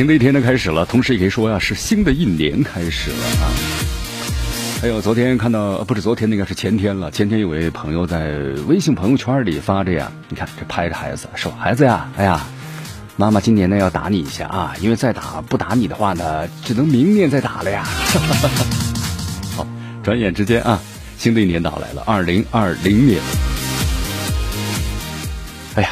新的一天呢开始了，同时也可以说呀，是新的一年开始了啊。还有昨天看到，不是昨天，那个是前天了。前天有位朋友在微信朋友圈里发着呀，你看这拍着孩子说：“孩子呀，哎呀，妈妈今年呢要打你一下啊，因为再打不打你的话呢，只能明年再打了呀。”好，转眼之间啊，新的一年到来了，二零二零年。哎呀。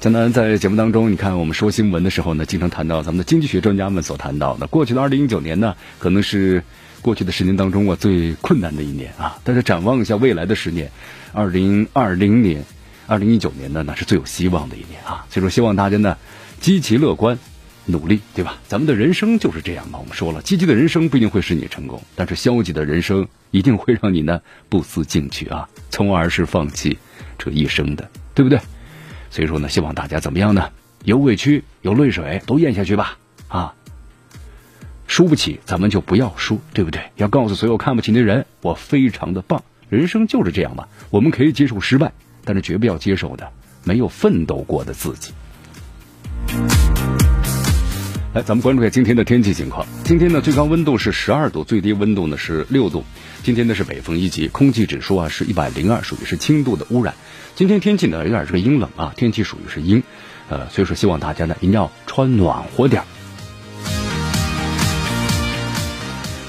江南在节目当中，你看我们说新闻的时候呢，经常谈到咱们的经济学专家们所谈到的，过去的二零一九年呢，可能是过去的十年当中啊最困难的一年啊。但是展望一下未来的十年，二零二零年、二零一九年呢，那是最有希望的一年啊。所以说，希望大家呢积极乐观，努力，对吧？咱们的人生就是这样嘛。我们说了，积极的人生不一定会使你成功，但是消极的人生一定会让你呢不思进取啊，从而是放弃这一生的，对不对？所以说呢，希望大家怎么样呢？有委屈有泪水都咽下去吧，啊！输不起咱们就不要输，对不对？要告诉所有看不起的人，我非常的棒。人生就是这样吧，我们可以接受失败，但是绝不要接受的没有奋斗过的自己。来，咱们关注一下今天的天气情况。今天的最高温度是十二度，最低温度呢是六度。今天呢是北风一级，空气指数啊是一百零二，属于是轻度的污染。今天天气呢有点这个阴冷啊，天气属于是阴，呃，所以说希望大家呢一定要穿暖和点儿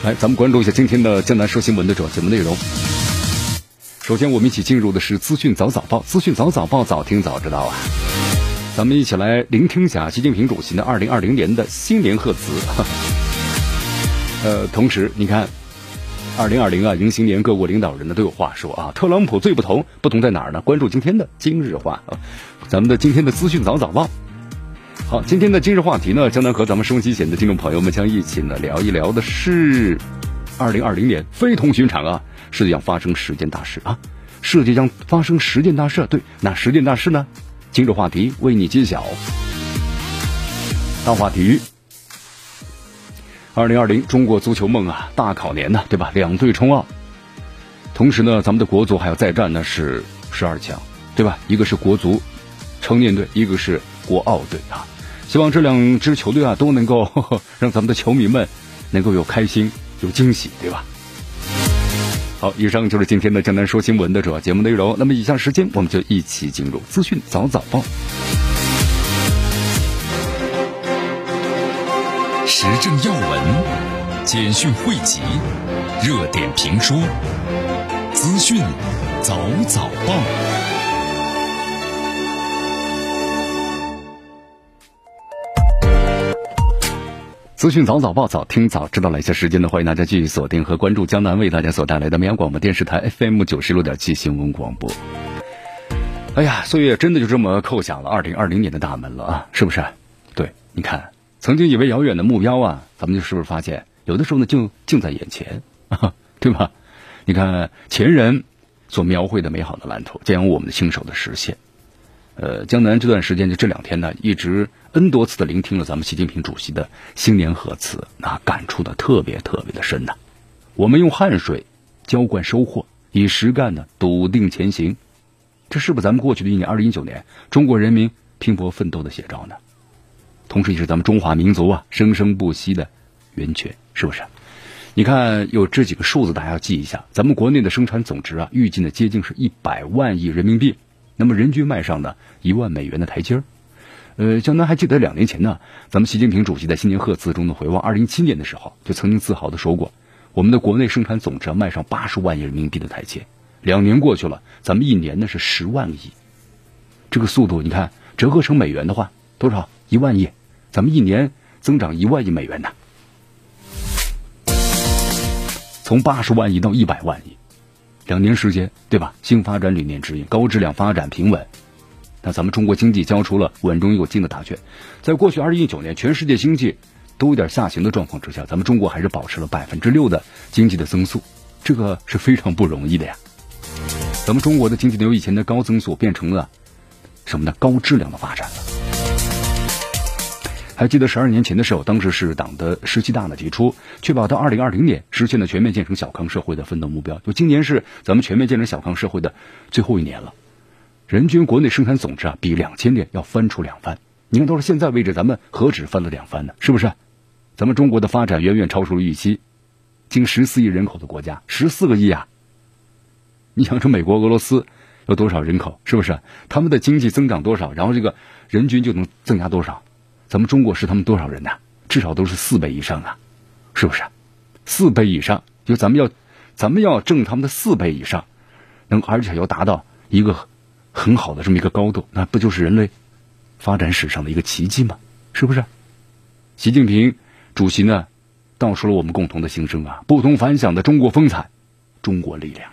来，咱们关注一下今天的江南说新闻的主要节目内容。首先，我们一起进入的是资讯早早报，资讯早早报，早听早知道啊。咱们一起来聆听一下习近平主席的二零二零年的新年贺词。呃，同时你看，二零二零啊，迎新年，各国领导人呢都有话说啊。特朗普最不同，不同在哪儿呢？关注今天的今日话啊，咱们的今天的资讯早早报。好，今天的今日话题呢，将能和咱们收机前的听众朋友们将一起呢聊一聊的是二零二零年非同寻常啊，世界将发生十件大事啊，世界将发生十件大事。对，那十件大事呢？今日话题为你揭晓。大话题：二零二零中国足球梦啊，大考年呢，对吧？两队冲奥，同时呢，咱们的国足还要再战呢，是十二强，对吧？一个是国足成年队，一个是国奥队啊。希望这两支球队啊，都能够让咱们的球迷们能够有开心、有惊喜，对吧？好，以上就是今天的江南说新闻的主要节目内容。那么，以下时间我们就一起进入资讯早早报，时政要闻、简讯汇集、热点评说、资讯早早报。资讯早早报早听早知道了一些时间呢，欢迎大家继续锁定和关注江南为大家所带来的绵阳广播电视台 FM 九十六点七新闻广播。哎呀，岁月真的就这么叩响了二零二零年的大门了啊，是不是？对，你看，曾经以为遥远的目标啊，咱们就是不是发现有的时候呢就近在眼前啊，对吧？你看前人所描绘的美好的蓝图，将由我们的亲手的实现。呃，江南这段时间就这两天呢，一直 N 多次的聆听了咱们习近平主席的新年贺词，那感触的特别特别的深呐。我们用汗水浇灌收获，以实干呢笃定前行，这是不是咱们过去的一年，二零一九年中国人民拼搏奋斗的写照呢？同时也是咱们中华民族啊生生不息的源泉，是不是？你看有这几个数字，大家要记一下。咱们国内的生产总值啊，预计呢接近是一百万亿人民币。那么人均迈上了一万美元的台阶儿，呃，江南还记得两年前呢，咱们习近平主席在新年贺词中的回望，二零一七年的时候就曾经自豪的说过，我们的国内生产总值要迈上八十万亿人民币的台阶。两年过去了，咱们一年呢是十万亿，这个速度你看折合成美元的话多少？一万亿，咱们一年增长一万亿美元呢，从八十万亿到一百万亿。两年时间，对吧？新发展理念指引，高质量发展平稳。那咱们中国经济交出了稳中有进的答卷。在过去二零一九年，全世界经济都有点下行的状况之下，咱们中国还是保持了百分之六的经济的增速，这个是非常不容易的呀。咱们中国的经济由以前的高增速变成了什么呢？高质量的发展。还记得十二年前的时候，当时是党的十七大呢提出，确保到二零二零年实现了全面建成小康社会的奋斗目标。就今年是咱们全面建成小康社会的最后一年了。人均国内生产总值啊，比两千年要翻出两番。你看，到了现在为止，咱们何止翻了两番呢？是不是？咱们中国的发展远远超出了预期。近十四亿人口的国家，十四个亿啊！你想，这美国、俄罗斯有多少人口？是不是？他们的经济增长多少，然后这个人均就能增加多少？咱们中国是他们多少人呢？至少都是四倍以上啊！是不是？四倍以上，就咱们要，咱们要挣他们的四倍以上，能而且要达到一个。很好的这么一个高度，那不就是人类发展史上的一个奇迹吗？是不是？习近平主席呢，道出了我们共同的心声啊，不同凡响的中国风采，中国力量。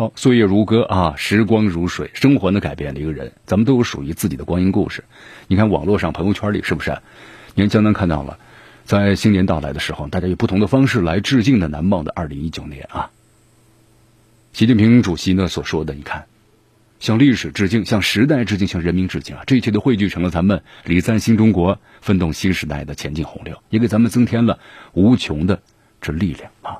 好，岁月如歌啊，时光如水，生活呢改变了一个人，咱们都有属于自己的光阴故事。你看网络上、朋友圈里，是不是？你看江南看到了，在新年到来的时候，大家以不同的方式来致敬的难忘的二零一九年啊。习近平主席呢所说的，你看，向历史致敬，向时代致敬，向人民致敬啊！这一切都汇聚成了咱们礼赞新中国、奋斗新时代的前进洪流，也给咱们增添了无穷的这力量啊！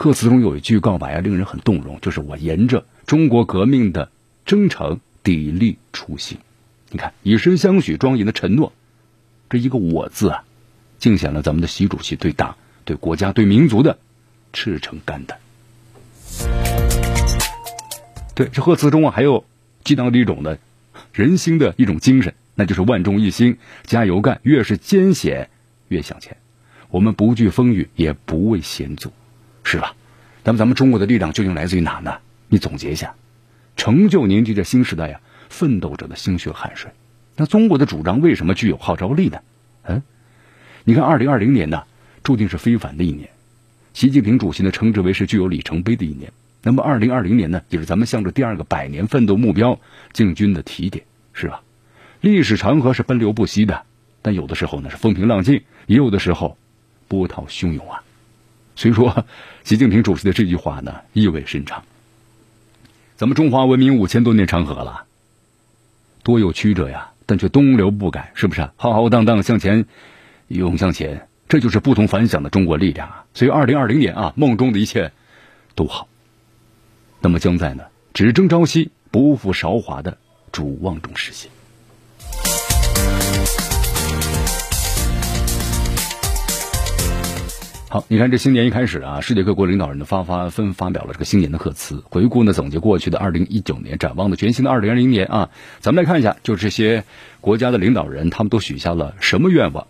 贺词中有一句告白啊，令人很动容，就是我沿着中国革命的征程砥砺初心。你看，以身相许，庄严的承诺，这一个“我”字啊，尽显了咱们的习主席对党、对国家、对民族的赤诚肝胆。对，这贺词中啊，还有激荡的一种的人心的一种精神，那就是万众一心，加油干，越是艰险越向前。我们不惧风雨，也不畏险阻，是吧？那么咱们中国的力量究竟来自于哪呢？你总结一下，成就凝聚着新时代呀奋斗者的心血汗水。那中国的主张为什么具有号召力呢？嗯，你看，二零二零年呢，注定是非凡的一年。习近平主席呢称之为是具有里程碑的一年。那么，二零二零年呢，也是咱们向着第二个百年奋斗目标进军的起点，是吧？历史长河是奔流不息的，但有的时候呢是风平浪静，也有的时候波涛汹涌啊。所以说，习近平主席的这句话呢意味深长。咱们中华文明五千多年长河了，多有曲折呀，但却东流不改，是不是？浩浩荡荡向前，勇向前，这就是不同凡响的中国力量啊！所以，二零二零年啊，梦中的一切都好。那么将在呢，只争朝夕、不负韶华的主望中实现。好，你看这新年一开始啊，世界各国领导人呢发发纷发表了这个新年的贺词，回顾呢总结过去的二零一九年，展望的全新的二零二零年啊。咱们来看一下，就这些国家的领导人，他们都许下了什么愿望？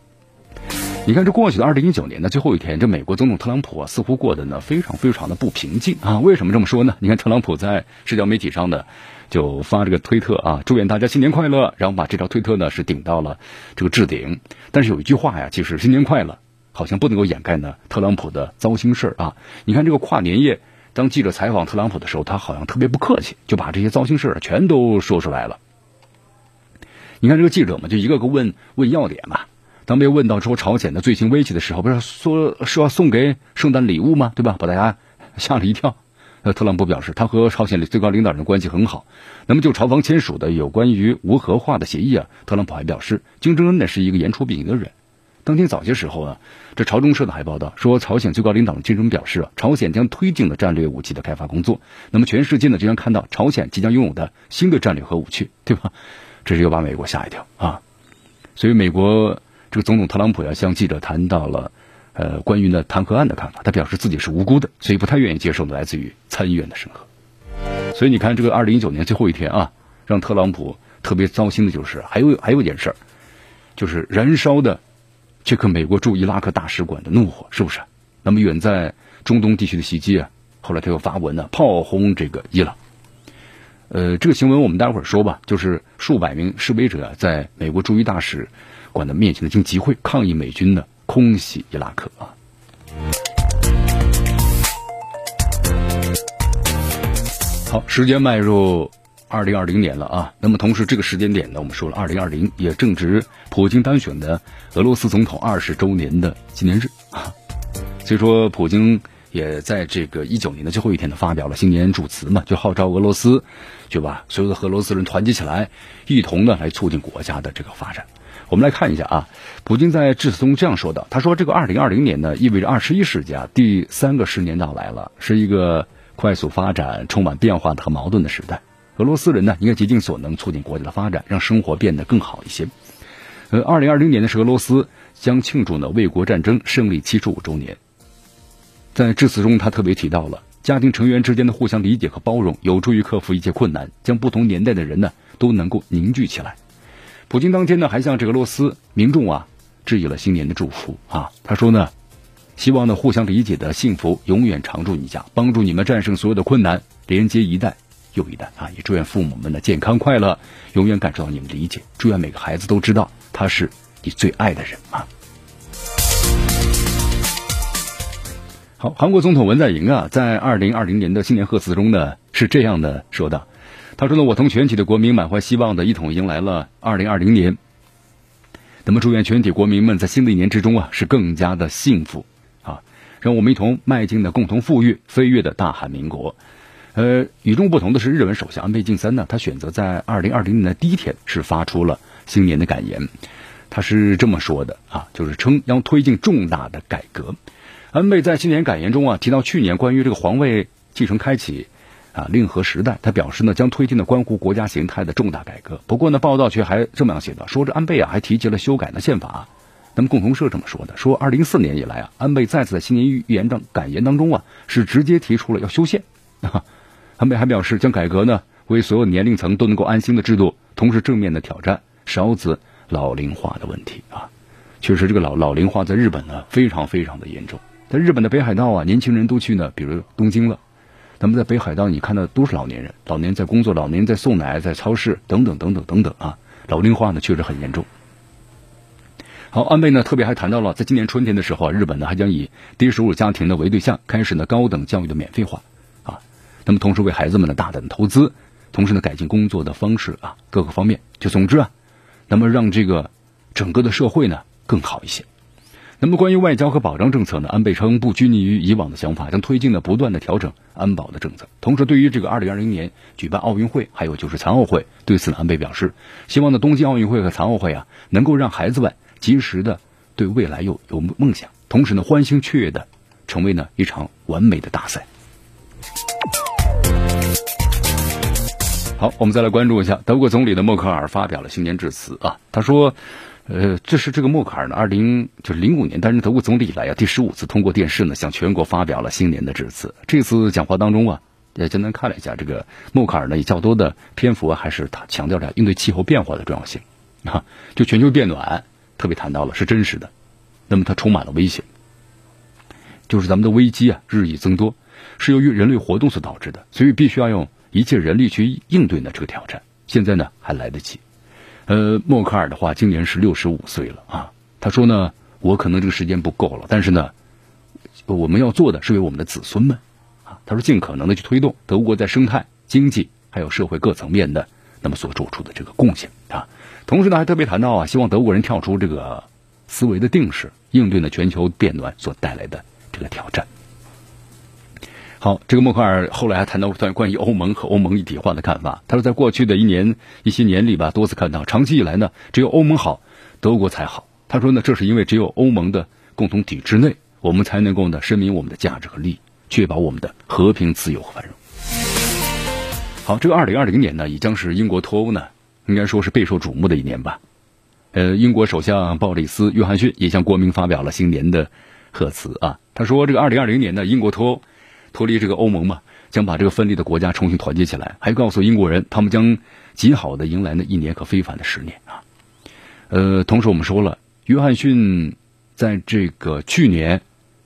你看，这过去的二零一九年的最后一天，这美国总统特朗普啊，似乎过得呢非常非常的不平静啊。为什么这么说呢？你看，特朗普在社交媒体上呢，就发这个推特啊，祝愿大家新年快乐，然后把这条推特呢是顶到了这个置顶。但是有一句话呀，其实新年快乐好像不能够掩盖呢特朗普的糟心事儿啊。你看这个跨年夜，当记者采访特朗普的时候，他好像特别不客气，就把这些糟心事儿全都说出来了。你看这个记者嘛，就一个个问问要点嘛。当被问到说朝鲜的最新危机的时候，不是说说要送给圣诞礼物吗？对吧？把大家吓了一跳。呃，特朗普表示，他和朝鲜最高领导人关系很好。那么，就朝方签署的有关于无核化的协议啊，特朗普还表示，金正恩呢是一个言出必行的人。当天早些时候啊，这朝中社的还报道说，朝鲜最高领导金正恩表示啊，朝鲜将推进了战略武器的开发工作。那么，全世界呢，就将看到朝鲜即将拥有的新的战略核武器，对吧？这是又把美国吓一跳啊。所以，美国。这个总统特朗普呀，向记者谈到了，呃，关于呢弹劾案的看法。他表示自己是无辜的，所以不太愿意接受来自于参议院的审核。所以你看，这个二零一九年最后一天啊，让特朗普特别糟心的就是还有还有一件事儿，就是燃烧的这个美国驻伊拉克大使馆的怒火，是不是？那么远在中东地区的袭击啊，后来他又发文呢炮轰这个伊朗。呃，这个新闻我们待会儿说吧，就是数百名示威者在美国驻伊大使。馆的面前呢进行集会抗议美军呢空袭伊拉克啊。好，时间迈入二零二零年了啊。那么同时这个时间点呢，我们说了，二零二零也正值普京当选的俄罗斯总统二十周年的纪念日啊。所以说，普京也在这个一九年的最后一天呢，发表了新年祝词嘛，就号召俄罗斯，就把所有的俄罗斯人团结起来，一同呢来促进国家的这个发展。我们来看一下啊，普京在致辞中这样说的：“他说，这个二零二零年呢，意味着二十一世纪啊第三个十年到来了，是一个。”快速发展、充满变化和矛盾的时代，俄罗斯人呢应该竭尽所能促进国家的发展，让生活变得更好一些。呃，二零二零年呢是俄罗斯将庆祝呢卫国战争胜利七十五周年。在致辞中，他特别提到了家庭成员之间的互相理解和包容，有助于克服一切困难，将不同年代的人呢都能够凝聚起来。普京当天呢还向这个俄罗斯民众啊致以了新年的祝福啊，他说呢。希望呢，互相理解的幸福永远常驻你家，帮助你们战胜所有的困难，连接一代又一代啊！也祝愿父母们的健康快乐，永远感受到你们理解。祝愿每个孩子都知道他是你最爱的人啊！好，韩国总统文在寅啊，在二零二零年的新年贺词中呢，是这样的说道：“他说呢，我同全体的国民满怀希望的一同迎来了二零二零年。那么，祝愿全体国民们在新的一年之中啊，是更加的幸福啊。”让我们一同迈进的共同富裕、飞跃的大韩民国。呃，与众不同的是，日本首相安倍晋三呢，他选择在二零二零年的第一天是发出了新年的感言。他是这么说的啊，就是称要推进重大的改革。安倍在新年感言中啊，提到去年关于这个皇位继承开启啊令和时代，他表示呢将推进的关乎国家形态的重大改革。不过呢，报道却还这么样写的，说这安倍啊还提及了修改的宪法。那么共同社这么说的，说二零一四年以来啊，安倍再次在新年预言中感言当中啊，是直接提出了要修宪啊。安倍还表示，将改革呢为所有年龄层都能够安心的制度，同时正面的挑战少子老龄化的问题啊。确实，这个老老龄化在日本呢非常非常的严重。在日本的北海道啊，年轻人都去呢，比如东京了。那么在北海道，你看到都是老年人，老年人在工作，老年人在送奶，在超市等等等等等等啊，老龄化呢确实很严重。好，安倍呢特别还谈到了，在今年春天的时候啊，日本呢还将以低收入家庭的为对象，开始呢高等教育的免费化。那么同时为孩子们的大胆投资，同时呢改进工作的方式啊，各个方面，就总之啊，那么让这个整个的社会呢更好一些。那么关于外交和保障政策呢，安倍称不拘泥于以往的想法，将推进呢不断的调整安保的政策。同时，对于这个二零二零年举办奥运会，还有就是残奥会，对此呢安倍表示，希望呢东京奥运会和残奥会啊能够让孩子们。及时的对未来有有梦想，同时呢欢欣雀跃的成为呢一场完美的大赛。好，我们再来关注一下德国总理的默克尔发表了新年致辞啊，他说，呃，这是这个默克尔呢，二零就是零五年担任德国总理以来啊第十五次通过电视呢向全国发表了新年的致辞。这次讲话当中啊，也简单看了一下，这个默克尔呢以较多的篇幅，还是他强调着应对气候变化的重要性啊，就全球变暖。特别谈到了是真实的，那么它充满了危险，就是咱们的危机啊日益增多，是由于人类活动所导致的，所以必须要用一切人力去应对呢这个挑战。现在呢还来得及。呃，默克尔的话今年是六十五岁了啊，他说呢，我可能这个时间不够了，但是呢，我们要做的是为我们的子孙们啊，他说尽可能的去推动德国在生态、经济还有社会各层面的那么所做出的这个贡献啊。同时呢，还特别谈到啊，希望德国人跳出这个思维的定式，应对呢全球变暖所带来的这个挑战。好，这个默克尔后来还谈到关关于欧盟和欧盟一体化的看法。他说，在过去的一年一些年里吧，多次看到，长期以来呢，只有欧盟好，德国才好。他说呢，这是因为只有欧盟的共同体制内，我们才能够呢，声明我们的价值和利益，确保我们的和平、自由和繁荣。好，这个二零二零年呢，也将是英国脱欧呢。应该说是备受瞩目的一年吧。呃，英国首相鲍里斯·约翰逊也向国民发表了新年的贺词啊。他说：“这个二零二零年呢，英国脱欧，脱离这个欧盟嘛，将把这个分裂的国家重新团结起来。还告诉英国人，他们将极好的迎来那一年可非凡的十年啊。”呃，同时我们说了，约翰逊在这个去年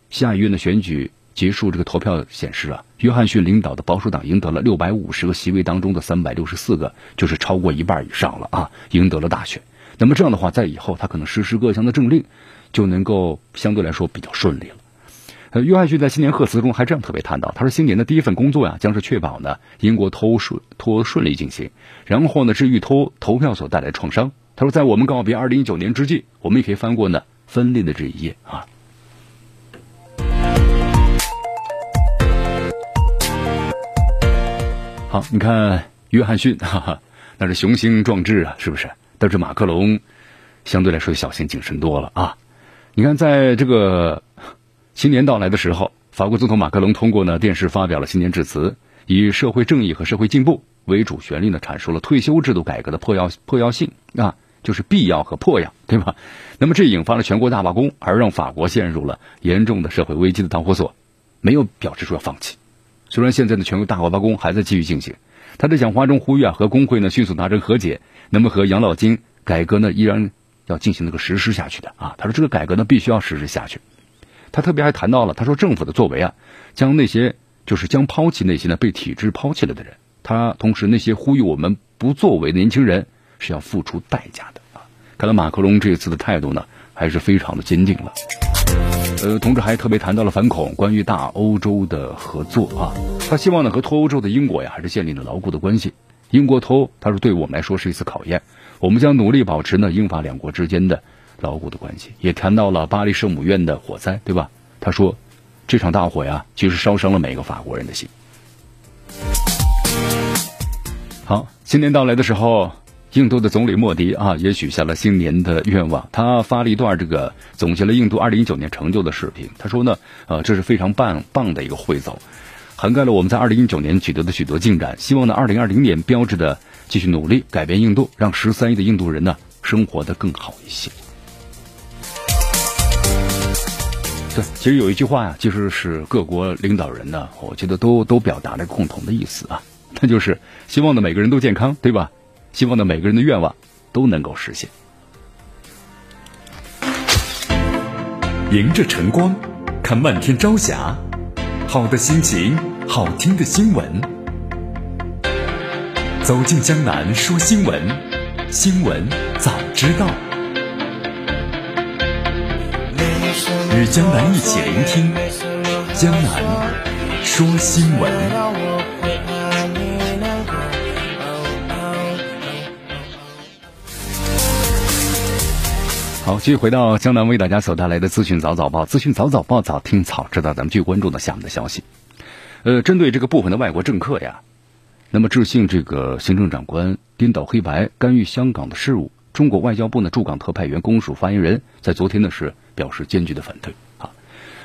下议院的选举。结束这个投票显示啊，约翰逊领导的保守党赢得了六百五十个席位当中的三百六十四个，就是超过一半以上了啊，赢得了大选。那么这样的话，在以后他可能实施各项的政令，就能够相对来说比较顺利了。呃，约翰逊在新年贺词中还这样特别谈到，他说新年的第一份工作呀，将是确保呢英国脱欧顺脱顺利进行，然后呢治愈脱投票所带来的创伤。他说，在我们告别二零一九年之际，我们也可以翻过呢分裂的这一页啊。好，你看约翰逊，哈哈，那是雄心壮志啊，是不是？但是马克龙相对来说小心谨慎多了啊。你看，在这个。新年到来的时候，法国总统马克龙通过呢电视发表了新年致辞，以社会正义和社会进步为主旋律呢，阐述了退休制度改革的迫要迫要性啊，就是必要和迫要，对吧？那么这引发了全国大罢工，而让法国陷入了严重的社会危机的导火索，没有表示说要放弃。虽然现在的全国大罢工还在继续进行，他在讲话中呼吁啊和工会呢迅速达成和解，那么和养老金改革呢依然要进行那个实施下去的啊。他说这个改革呢必须要实施下去。他特别还谈到了，他说政府的作为啊，将那些就是将抛弃那些呢被体制抛弃了的人。他同时那些呼吁我们不作为的年轻人是要付出代价的啊。看来马克龙这次的态度呢还是非常的坚定了。呃，同时还特别谈到了反恐，关于大欧洲的合作啊，他希望呢和脱欧洲的英国呀还是建立了牢固的关系。英国脱欧，他说对我们来说是一次考验，我们将努力保持呢英法两国之间的。牢固的关系，也谈到了巴黎圣母院的火灾，对吧？他说，这场大火呀，其实烧伤了每个法国人的心。好，新年到来的时候，印度的总理莫迪啊，也许下了新年的愿望。他发了一段这个总结了印度二零一九年成就的视频。他说呢，呃，这是非常棒棒的一个汇总，涵盖了我们在二零一九年取得的许多进展。希望呢，二零二零年标志的继续努力，改变印度，让十三亿的印度人呢生活的更好一些。对，其实有一句话呀，其实是各国领导人呢，我觉得都都表达了共同的意思啊，那就是希望呢每个人都健康，对吧？希望呢每个人的愿望都能够实现。迎着晨光，看漫天朝霞，好的心情，好听的新闻，走进江南说新闻，新闻早知道。与江南一起聆听江南说新闻。好，继续回到江南为大家所带来的资讯早早报，资讯早早报早听早知道。咱们继续关注的下面的消息。呃，针对这个部分的外国政客呀，那么致信这个行政长官颠倒黑白、干预香港的事务。中国外交部呢驻港特派员公署发言人，在昨天呢是表示坚决的反对啊。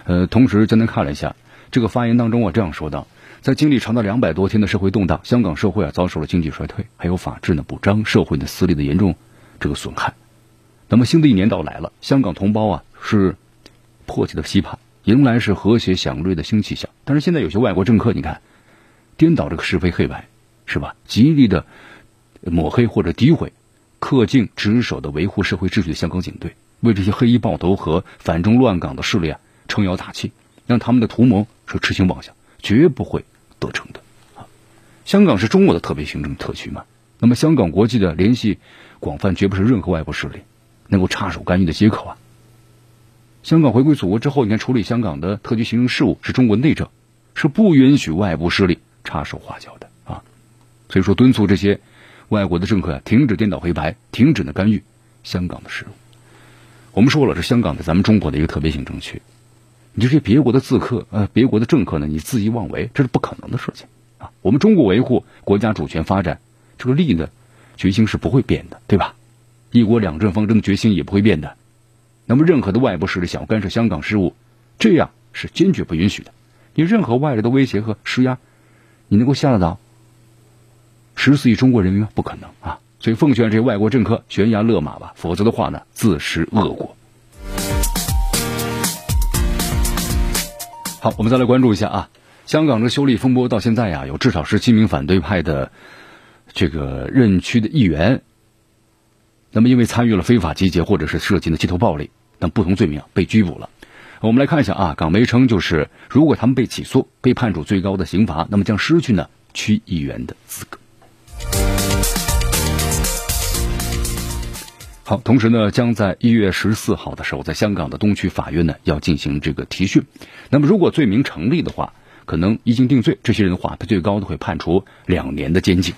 呃，同时简单看了一下这个发言当中啊，这样说道：在经历长达两百多天的社会动荡，香港社会啊遭受了经济衰退，还有法治呢不彰，社会的私利的严重这个损害。那么新的一年到来了，香港同胞啊是迫切的期盼迎来是和谐祥瑞的新气象。但是现在有些外国政客，你看颠倒这个是非黑白，是吧？极力的抹黑或者诋毁。恪尽职守的维护社会秩序的香港警队，为这些黑衣暴徒和反中乱港的势力啊撑腰打气，让他们的图谋是痴心妄想，绝不会得逞的。啊，香港是中国的特别行政特区嘛？那么香港国际的联系广泛，绝不是任何外部势力能够插手干预的接口啊。香港回归祖国之后，你看处理香港的特区行政事务是中国内政，是不允许外部势力插手花脚的啊。所以说，敦促这些。外国的政客啊，停止颠倒黑白，停止呢干预香港的事务。我们说了，这香港在咱们中国的一个特别行政区，你这些别国的自客呃，别国的政客呢，你恣意妄为，这是不可能的事情啊。我们中国维护国家主权发展这个利的决心是不会变的，对吧？一国两制方针的决心也不会变的。那么，任何的外部势力想要干涉香港事务，这样是坚决不允许的。你任何外来的威胁和施压，你能够下得到？十四亿中国人民吗？不可能啊！所以奉劝这些外国政客悬崖勒马吧，否则的话呢，自食恶果。好，我们再来关注一下啊，香港的修例风波到现在呀，有至少十七名反对派的这个任区的议员，那么因为参与了非法集结或者是涉及的街头暴力等不同罪名啊被拘捕了。我们来看一下啊，港媒称就是如果他们被起诉，被判处最高的刑罚，那么将失去呢区议员的资格。好，同时呢，将在一月十四号的时候，在香港的东区法院呢要进行这个提讯。那么，如果罪名成立的话，可能一经定罪，这些人的话，他最高的会判处两年的监禁。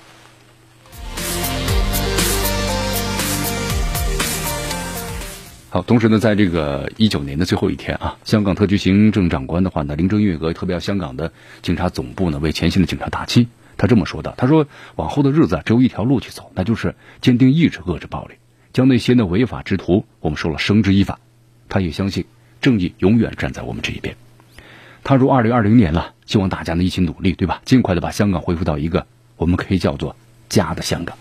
好，同时呢，在这个一九年的最后一天啊，香港特区行政长官的话呢，林郑月娥特别要香港的警察总部呢为前线的警察打气。他这么说的，他说：“往后的日子只有一条路去走，那就是坚定意志，遏制暴力，将那些呢违法之徒，我们说了绳之以法。”他也相信正义永远站在我们这一边。踏入二零二零年了，希望大家呢一起努力，对吧？尽快的把香港恢复到一个我们可以叫做家的香港。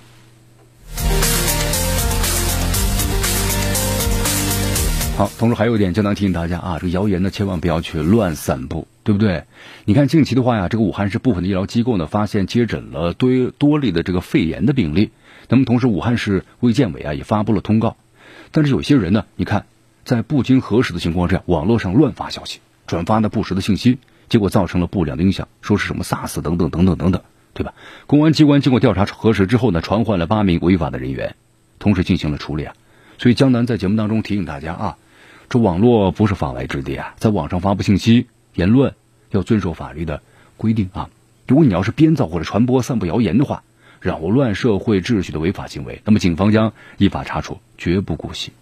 好，同时还有一点，江南提醒大家啊，这个谣言呢，千万不要去乱散布，对不对？你看近期的话呀，这个武汉市部分的医疗机构呢，发现接诊了多多例的这个肺炎的病例。那么同时，武汉市卫健委啊也发布了通告，但是有些人呢，你看在不经核实的情况下，网络上乱发消息，转发的不实的信息，结果造成了不良的影响，说是什么 SARS 等等等等等等，对吧？公安机关经过调查核实之后呢，传唤了八名违法的人员，同时进行了处理啊。所以江南在节目当中提醒大家啊。这网络不是法外之地啊，在网上发布信息、言论要遵守法律的规定啊。如果你要是编造或者传播、散布谣言的话，扰乱社会秩序的违法行为，那么警方将依法查处，绝不姑息。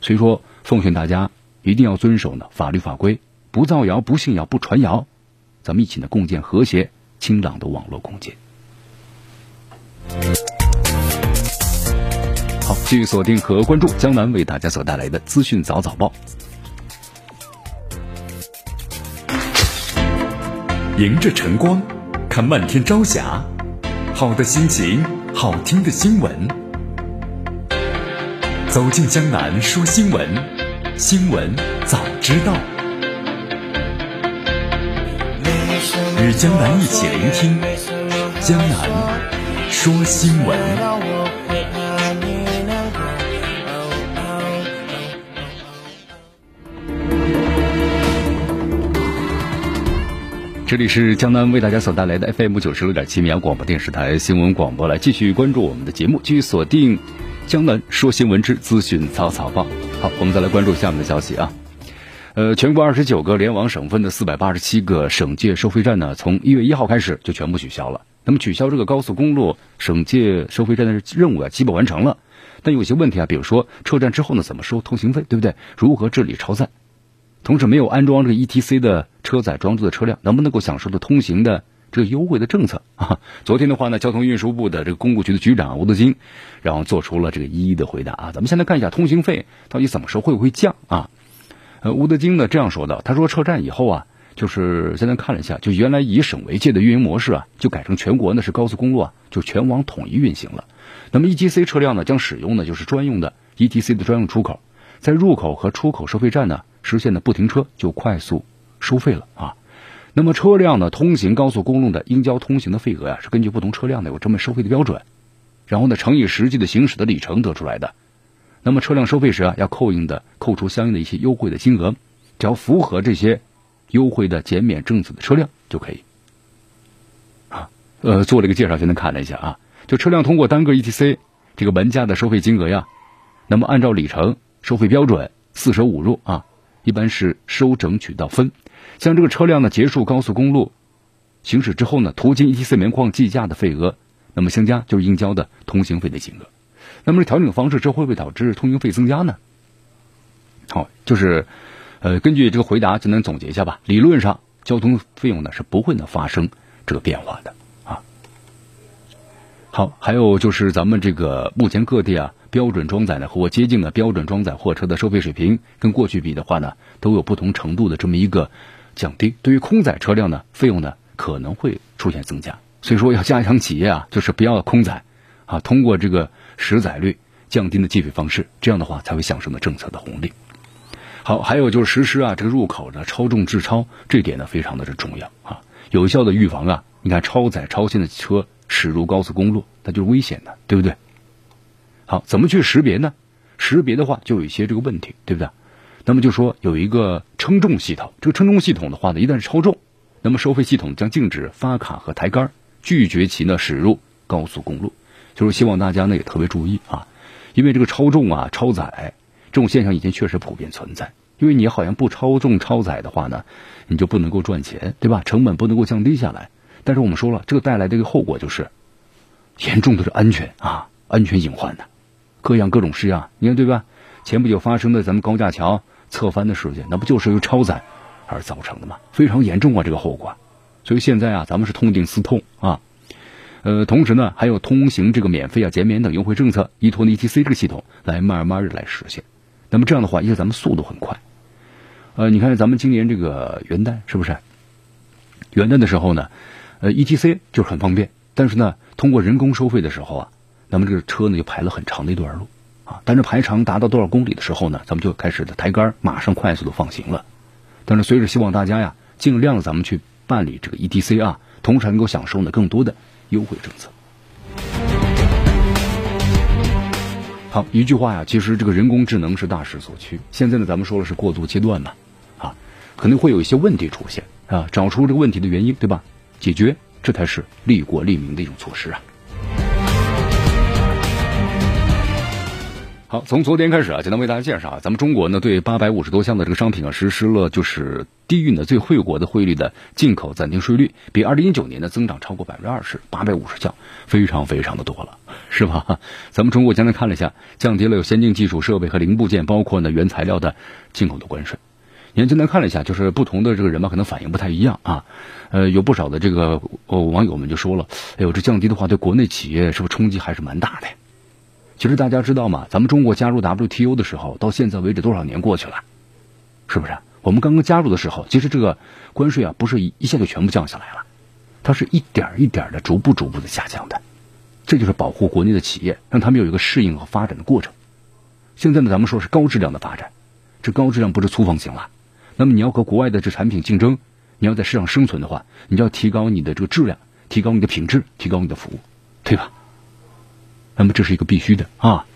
所以说，奉劝大家一定要遵守呢法律法规，不造谣、不信谣、不传谣，咱们一起呢共建和谐、清朗的网络空间。好，继续锁定和关注江南为大家所带来的资讯早早报。迎着晨光，看漫天朝霞，好的心情，好听的新闻。走进江南说新闻，新闻早知道。与江南一起聆听江南说新闻。这里是江南为大家所带来的 FM 九十六点七绵阳广播电视台新闻广播，来继续关注我们的节目，继续锁定江南说新闻之资讯草草报。好，我们再来关注下面的消息啊。呃，全国二十九个联网省份的四百八十七个省界收费站呢，从一月一号开始就全部取消了。那么取消这个高速公路省界收费站的任务啊，基本完成了。但有些问题啊，比如说车站之后呢，怎么收通行费，对不对？如何治理超载？同时，没有安装这个 ETC 的车载装置的车辆，能不能够享受的通行的这个优惠的政策啊？昨天的话呢，交通运输部的这个公路局的局长吴德金，然后做出了这个一一的回答啊。咱们先来看一下通行费到底怎么收，会不会降啊？呃，吴德金呢这样说的，他说车站以后啊，就是现在看了一下，就原来以省为界的运营模式啊，就改成全国呢是高速公路啊，就全网统一运行了。那么 ETC 车辆呢，将使用的就是专用的 ETC 的专用出口，在入口和出口收费站呢。实现的不停车就快速收费了啊。那么车辆呢通行高速公路的应交通行的费额呀，是根据不同车辆的有这么收费的标准，然后呢乘以实际的行驶的里程得出来的。那么车辆收费时啊，要扣应的扣除相应的一些优惠的金额，只要符合这些优惠的减免政策的车辆就可以。啊，呃，做了一个介绍，现在看了一下啊，就车辆通过单个 ETC 这个门价的收费金额呀，那么按照里程收费标准四舍五入啊。一般是收整取到分，像这个车辆呢结束高速公路行驶之后呢，途经 ETC 煤矿计价的费额，那么相加就是应交的通行费的金额。那么这调整方式，这会不会导致通行费增加呢？好，就是呃，根据这个回答就能总结一下吧。理论上，交通费用呢是不会呢发生这个变化的啊。好，还有就是咱们这个目前各地啊。标准装载呢和我接近的标准装载货车的收费水平，跟过去比的话呢，都有不同程度的这么一个降低。对于空载车辆呢，费用呢可能会出现增加。所以说要加强企业啊，就是不要空载啊，通过这个实载率降低的计费方式，这样的话才会享受呢政策的红利。好，还有就是实施啊这个入口的超重滞超，这点呢非常的是重要啊，有效的预防啊，你看超载超限的车驶入高速公路，那就是危险的，对不对？好，怎么去识别呢？识别的话，就有一些这个问题，对不对？那么就说有一个称重系统，这个称重系统的话呢，一旦是超重，那么收费系统将禁止发卡和抬杆，拒绝其呢驶入高速公路。就是希望大家呢也特别注意啊，因为这个超重啊、超载这种现象已经确实普遍存在。因为你好像不超重、超载的话呢，你就不能够赚钱，对吧？成本不能够降低下来。但是我们说了，这个带来的一个后果就是严重的是安全啊，安全隐患的，各样各种事啊，你看对吧？前不久发生的咱们高架桥侧翻的事件，那不就是由超载而造成的吗？非常严重啊，这个后果。所以现在啊，咱们是痛定思痛啊。呃，同时呢，还有通行这个免费啊、减免等优惠政策，依托 ETC 这个系统来慢慢的来实现。那么这样的话，因为咱们速度很快。呃，你看咱们今年这个元旦是不是？元旦的时候呢，呃，ETC 就是很方便，但是呢，通过人工收费的时候啊，那么这个车呢就排了很长的一段路啊。但是排长达到多少公里的时候呢，咱们就开始的抬杆，马上快速的放行了。但是随着希望大家呀，尽量咱们去办理这个 ETC 啊，同时还能够享受呢更多的。优惠政策。好，一句话呀，其实这个人工智能是大势所趋。现在呢，咱们说的是过渡阶段嘛，啊，可能会有一些问题出现啊，找出这个问题的原因，对吧？解决，这才是利国利民的一种措施啊。好，从昨天开始啊，简单为大家介绍啊，咱们中国呢对八百五十多项的这个商品啊实施了就是低运的最惠国的汇率的进口暂定税率，比二零一九年的增长超过百分之二十，八百五十项，非常非常的多了，是吧？咱们中国简单看了一下，降低了有先进技术设备和零部件，包括呢原材料的进口的关税。您简单看了一下，就是不同的这个人嘛，可能反应不太一样啊。呃，有不少的这个网友们就说了，哎呦，这降低的话对国内企业是不是冲击还是蛮大的？其实大家知道吗？咱们中国加入 WTO 的时候，到现在为止多少年过去了？是不是？我们刚刚加入的时候，其实这个关税啊，不是一一下就全部降下来了，它是一点一点的、逐步逐步的下降的。这就是保护国内的企业，让他们有一个适应和发展的过程。现在呢，咱们说是高质量的发展，这高质量不是粗放型了。那么你要和国外的这产品竞争，你要在市场生存的话，你就要提高你的这个质量，提高你的品质，提高你的服务，对吧？那么这是一个必须的啊！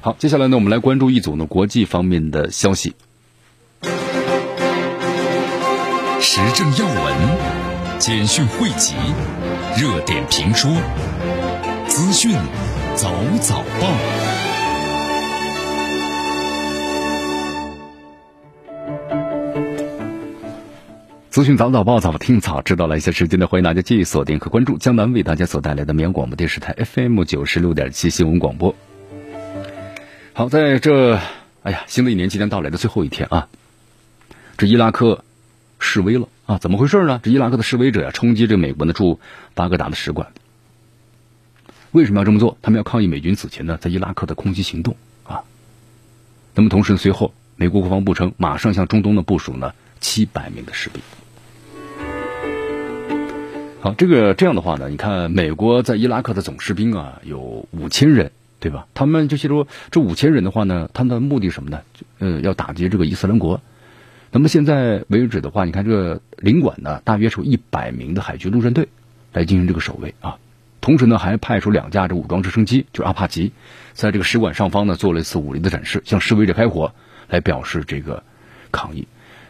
好，接下来呢，我们来关注一组呢国际方面的消息。时政要闻、简讯汇集、热点评说、资讯早早报。资讯早早报，早听早知道了一些时间呢，欢迎大家继续锁定和关注江南为大家所带来的绵阳广播电视台 FM 九十六点七新闻广播。好，在这，哎呀，新的一年即将到来的最后一天啊，这伊拉克示威了啊，怎么回事呢？这伊拉克的示威者呀，冲击这美国呢驻巴格达的使馆，为什么要这么做？他们要抗议美军此前呢在伊拉克的空袭行动啊。那么同时随后，美国国防部称，马上向中东的部署呢七百名的士兵。好，这个这样的话呢，你看美国在伊拉克的总士兵啊有五千人，对吧？他们就是说这五千人的话呢，他们的目的什么呢？呃，要打击这个伊斯兰国。那么现在为止的话，你看这个领馆呢，大约是有一百名的海军陆战队来进行这个守卫啊。同时呢，还派出两架这武装直升机，就是阿帕奇，在这个使馆上方呢做了一次武力的展示，向示威者开火，来表示这个抗议。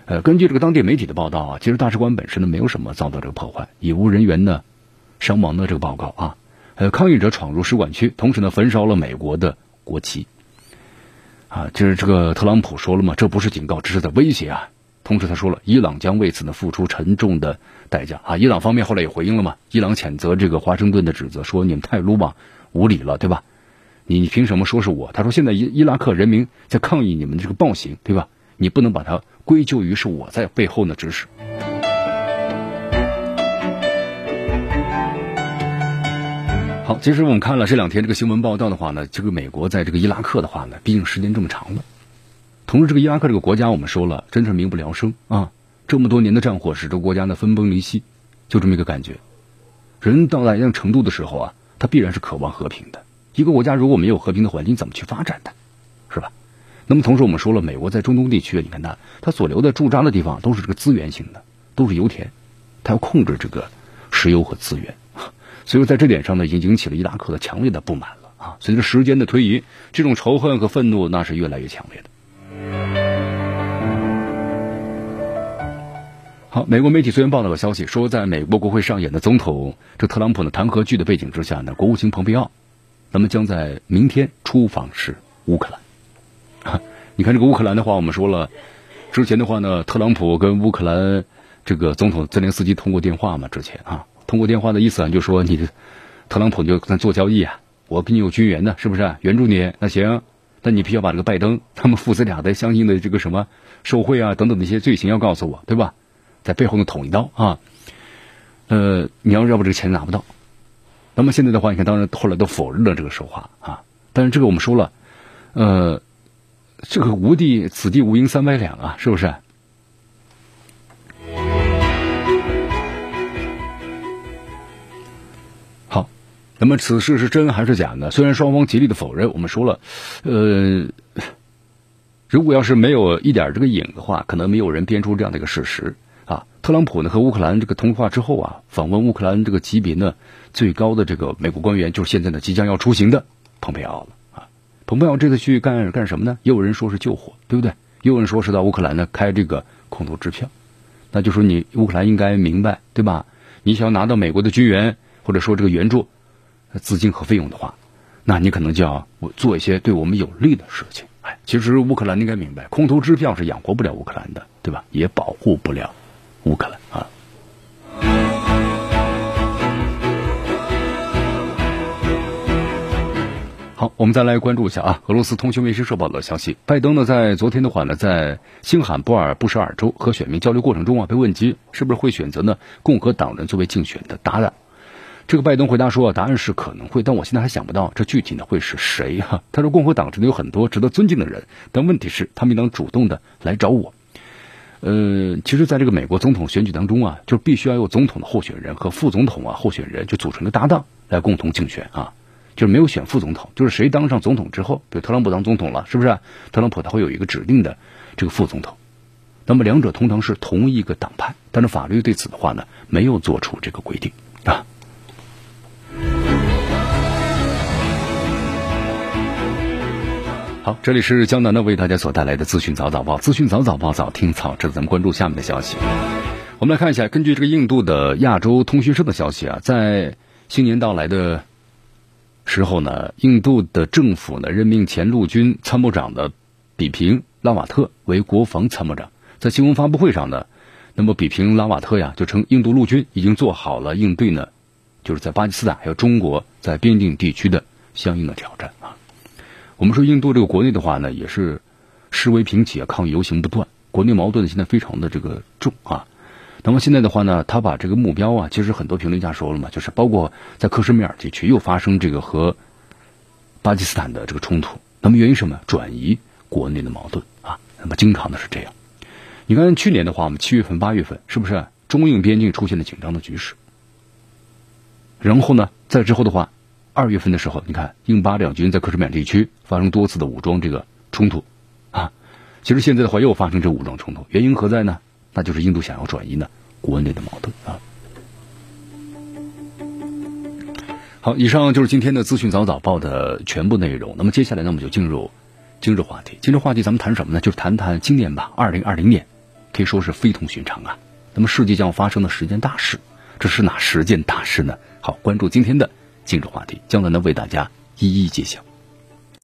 呃，根据这个当地媒体的报道啊，其实大使馆本身呢没有什么遭到这个破坏，已无人员呢伤亡的这个报告啊。呃，抗议者闯入使馆区，同时呢焚烧了美国的国旗。啊，就是这个特朗普说了嘛，这不是警告，这是在威胁啊。同时他说了，伊朗将为此呢付出沉重的代价啊。伊朗方面后来也回应了嘛，伊朗谴责这个华盛顿的指责，说你们太鲁莽无礼了，对吧？你你凭什么说是我？他说现在伊伊拉克人民在抗议你们的这个暴行，对吧？你不能把它归咎于是我在背后呢指使。好，其实我们看了这两天这个新闻报道的话呢，这个美国在这个伊拉克的话呢，毕竟时间这么长了，同时这个伊拉克这个国家我们说了，真是民不聊生啊，这么多年的战火使这个国家呢分崩离析，就这么一个感觉。人到达一定程度的时候啊，他必然是渴望和平的。一个国家如果没有和平的环境，怎么去发展的，是吧？那么同时，我们说了，美国在中东地区，你看它，它所留的驻扎的地方都是这个资源型的，都是油田，它要控制这个石油和资源，所以说在这点上呢，已经引起了伊拉克的强烈的不满了啊！随着时间的推移，这种仇恨和愤怒那是越来越强烈的。好，美国媒体昨天报道个消息，说在美国国会上演的总统这特朗普的弹劾剧的背景之下呢，国务卿蓬佩奥，那么将在明天出访是乌克兰。你看这个乌克兰的话，我们说了，之前的话呢，特朗普跟乌克兰这个总统泽连斯基通过电话嘛，之前啊，通过电话的意思啊，就说你特朗普就跟做交易啊，我给你有军援的，是不是援助你？那行，那你必须要把这个拜登他们父子俩的相应的这个什么受贿啊等等的一些罪行要告诉我，对吧？在背后呢捅一刀啊，呃，你要要不这个钱拿不到，那么现在的话，你看，当然后来都否认了这个说话啊。但是这个我们说了，呃，这个无地此地无银三百两啊，是不是？好，那么此事是真还是假呢？虽然双方极力的否认，我们说了，呃，如果要是没有一点这个影的话，可能没有人编出这样的一个事实。啊，特朗普呢和乌克兰这个通话之后啊，访问乌克兰这个级别呢最高的这个美国官员，就是现在呢即将要出行的蓬佩奥了。蓬佩奥这次去干干什么呢？也有人说是救火，对不对？也有人说是到乌克兰呢开这个空头支票，那就说你乌克兰应该明白，对吧？你想要拿到美国的军援或者说这个援助资金和费用的话，那你可能就要做一些对我们有利的事情。哎，其实乌克兰应该明白，空头支票是养活不了乌克兰的，对吧？也保护不了。乌克兰啊，好，我们再来关注一下啊。俄罗斯通讯卫星社报道消息，拜登呢在昨天的话呢，在新罕布尔布什尔州和选民交流过程中啊，被问及是不是会选择呢共和党人作为竞选的搭档，这个拜登回答说，答案是可能会，但我现在还想不到这具体呢会是谁哈。他说，共和党真的有很多值得尊敬的人，但问题是，他们应当主动的来找我。呃，其实，在这个美国总统选举当中啊，就必须要有总统的候选人和副总统啊候选人就组成的搭档来共同竞选啊，就是没有选副总统，就是谁当上总统之后，比如特朗普当总统了，是不是？特朗普他会有一个指定的这个副总统，那么两者通常是同一个党派，但是法律对此的话呢，没有做出这个规定啊。好，这里是江南的为大家所带来的资讯早早报，资讯早早报早听早知道。咱们关注下面的消息。我们来看一下，根据这个印度的亚洲通讯社的消息啊，在新年到来的时候呢，印度的政府呢任命前陆军参谋长的比平拉瓦特为国防参谋长。在新闻发布会上呢，那么比平拉瓦特呀就称，印度陆军已经做好了应对呢，就是在巴基斯坦还有中国在边境地区的相应的挑战啊。我们说印度这个国内的话呢，也是示威平起啊，抗议游行不断，国内矛盾现在非常的这个重啊。那么现在的话呢，他把这个目标啊，其实很多评论家说了嘛，就是包括在克什米尔地区又发生这个和巴基斯坦的这个冲突。那么原因什么？转移国内的矛盾啊。那么经常的是这样。你看去年的话，我们七月份、八月份是不是中印边境出现了紧张的局势？然后呢，在之后的话。二月份的时候，你看印巴两军在克什米尔地区发生多次的武装这个冲突，啊，其实现在的话又发生这武装冲突，原因何在呢？那就是印度想要转移呢国内的矛盾啊。好，以上就是今天的资讯早早报的全部内容。那么接下来呢，我们就进入今日话题。今日话题咱们谈什么呢？就是谈谈今年吧，二零二零年可以说是非同寻常啊。那么世界将要发生的十件大事，这是哪十件大事呢？好，关注今天的。今日话题，将来呢为大家一一揭晓。